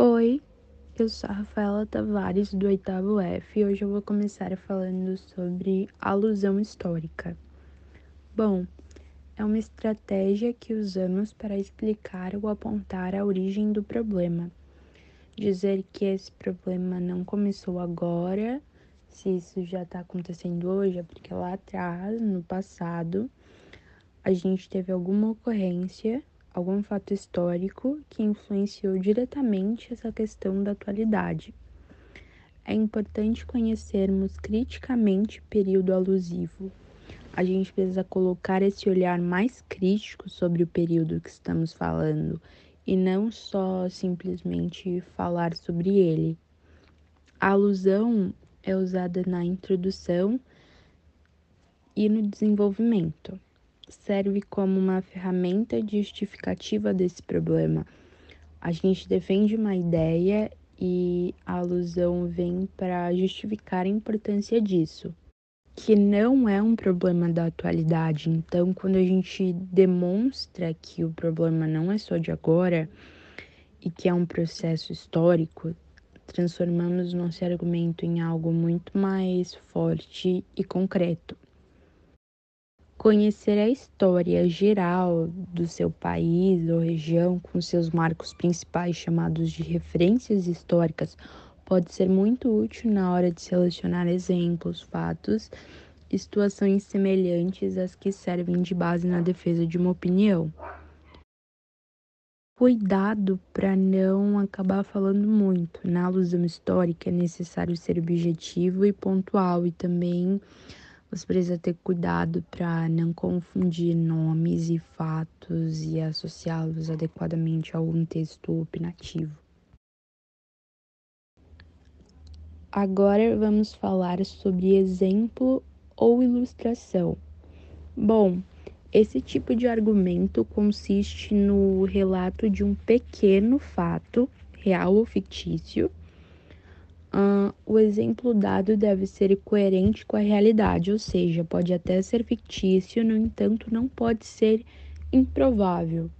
Oi, eu sou a Rafaela Tavares do oitavo F e hoje eu vou começar falando sobre alusão histórica. Bom, é uma estratégia que usamos para explicar ou apontar a origem do problema. Dizer que esse problema não começou agora, se isso já está acontecendo hoje, é porque lá atrás, no passado, a gente teve alguma ocorrência algum fato histórico que influenciou diretamente essa questão da atualidade. É importante conhecermos criticamente o período alusivo. A gente precisa colocar esse olhar mais crítico sobre o período que estamos falando e não só simplesmente falar sobre ele. A alusão é usada na introdução e no desenvolvimento serve como uma ferramenta justificativa desse problema. A gente defende uma ideia e a alusão vem para justificar a importância disso, que não é um problema da atualidade. Então, quando a gente demonstra que o problema não é só de agora e que é um processo histórico, transformamos nosso argumento em algo muito mais forte e concreto. Conhecer a história geral do seu país ou região com seus marcos principais chamados de referências históricas pode ser muito útil na hora de selecionar exemplos, fatos e situações semelhantes às que servem de base na defesa de uma opinião. Cuidado para não acabar falando muito. Na alusão histórica é necessário ser objetivo e pontual e também você precisa ter cuidado para não confundir nomes e fatos e associá-los adequadamente a algum texto opinativo. Agora vamos falar sobre exemplo ou ilustração. Bom, esse tipo de argumento consiste no relato de um pequeno fato, real ou fictício, Uh, o exemplo dado deve ser coerente com a realidade, ou seja, pode até ser fictício, no entanto, não pode ser improvável.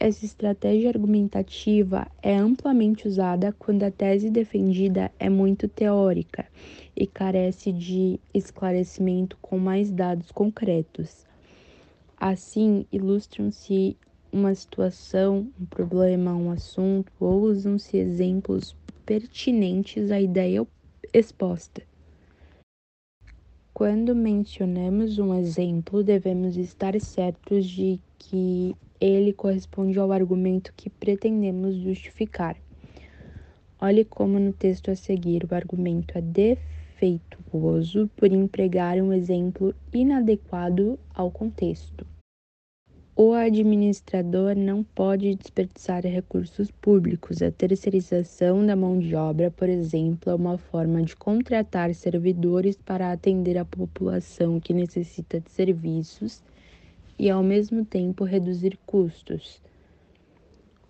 Essa estratégia argumentativa é amplamente usada quando a tese defendida é muito teórica e carece de esclarecimento com mais dados concretos. Assim, ilustram-se uma situação, um problema, um assunto, ou usam-se exemplos pertinentes à ideia exposta. Quando mencionamos um exemplo, devemos estar certos de que ele corresponde ao argumento que pretendemos justificar. Olhe como no texto a seguir o argumento é defeituoso por empregar um exemplo inadequado ao contexto. O administrador não pode desperdiçar recursos públicos. A terceirização da mão de obra, por exemplo, é uma forma de contratar servidores para atender a população que necessita de serviços e, ao mesmo tempo, reduzir custos.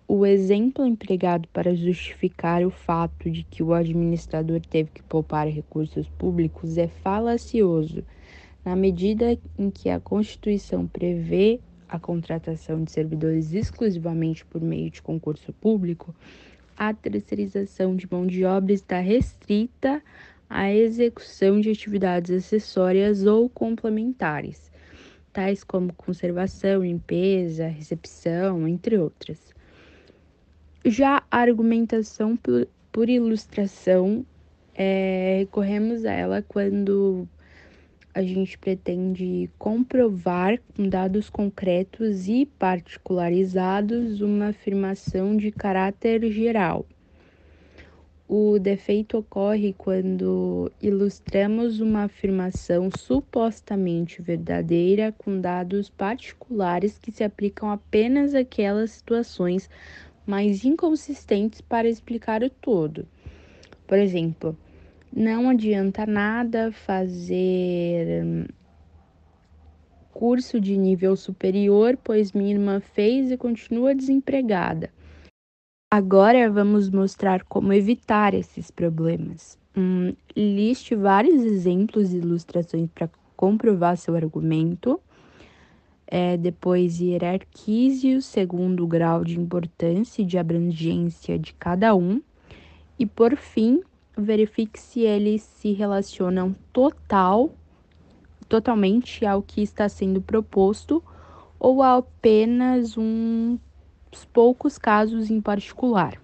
O exemplo empregado para justificar o fato de que o administrador teve que poupar recursos públicos é falacioso, na medida em que a Constituição prevê a contratação de servidores exclusivamente por meio de concurso público, a terceirização de mão de obra está restrita à execução de atividades acessórias ou complementares, tais como conservação, limpeza, recepção, entre outras. Já a argumentação por, por ilustração, é, recorremos a ela quando a gente pretende comprovar com dados concretos e particularizados uma afirmação de caráter geral. O defeito ocorre quando ilustramos uma afirmação supostamente verdadeira com dados particulares que se aplicam apenas àquelas situações mais inconsistentes para explicar o todo. Por exemplo, não adianta nada fazer hum, curso de nível superior, pois minha irmã fez e continua desempregada. Agora vamos mostrar como evitar esses problemas. Hum, liste vários exemplos e ilustrações para comprovar seu argumento. É, depois, hierarquize o segundo grau de importância e de abrangência de cada um. E, por fim, verifique se eles se relacionam total, totalmente ao que está sendo proposto ou a apenas uns poucos casos em particular.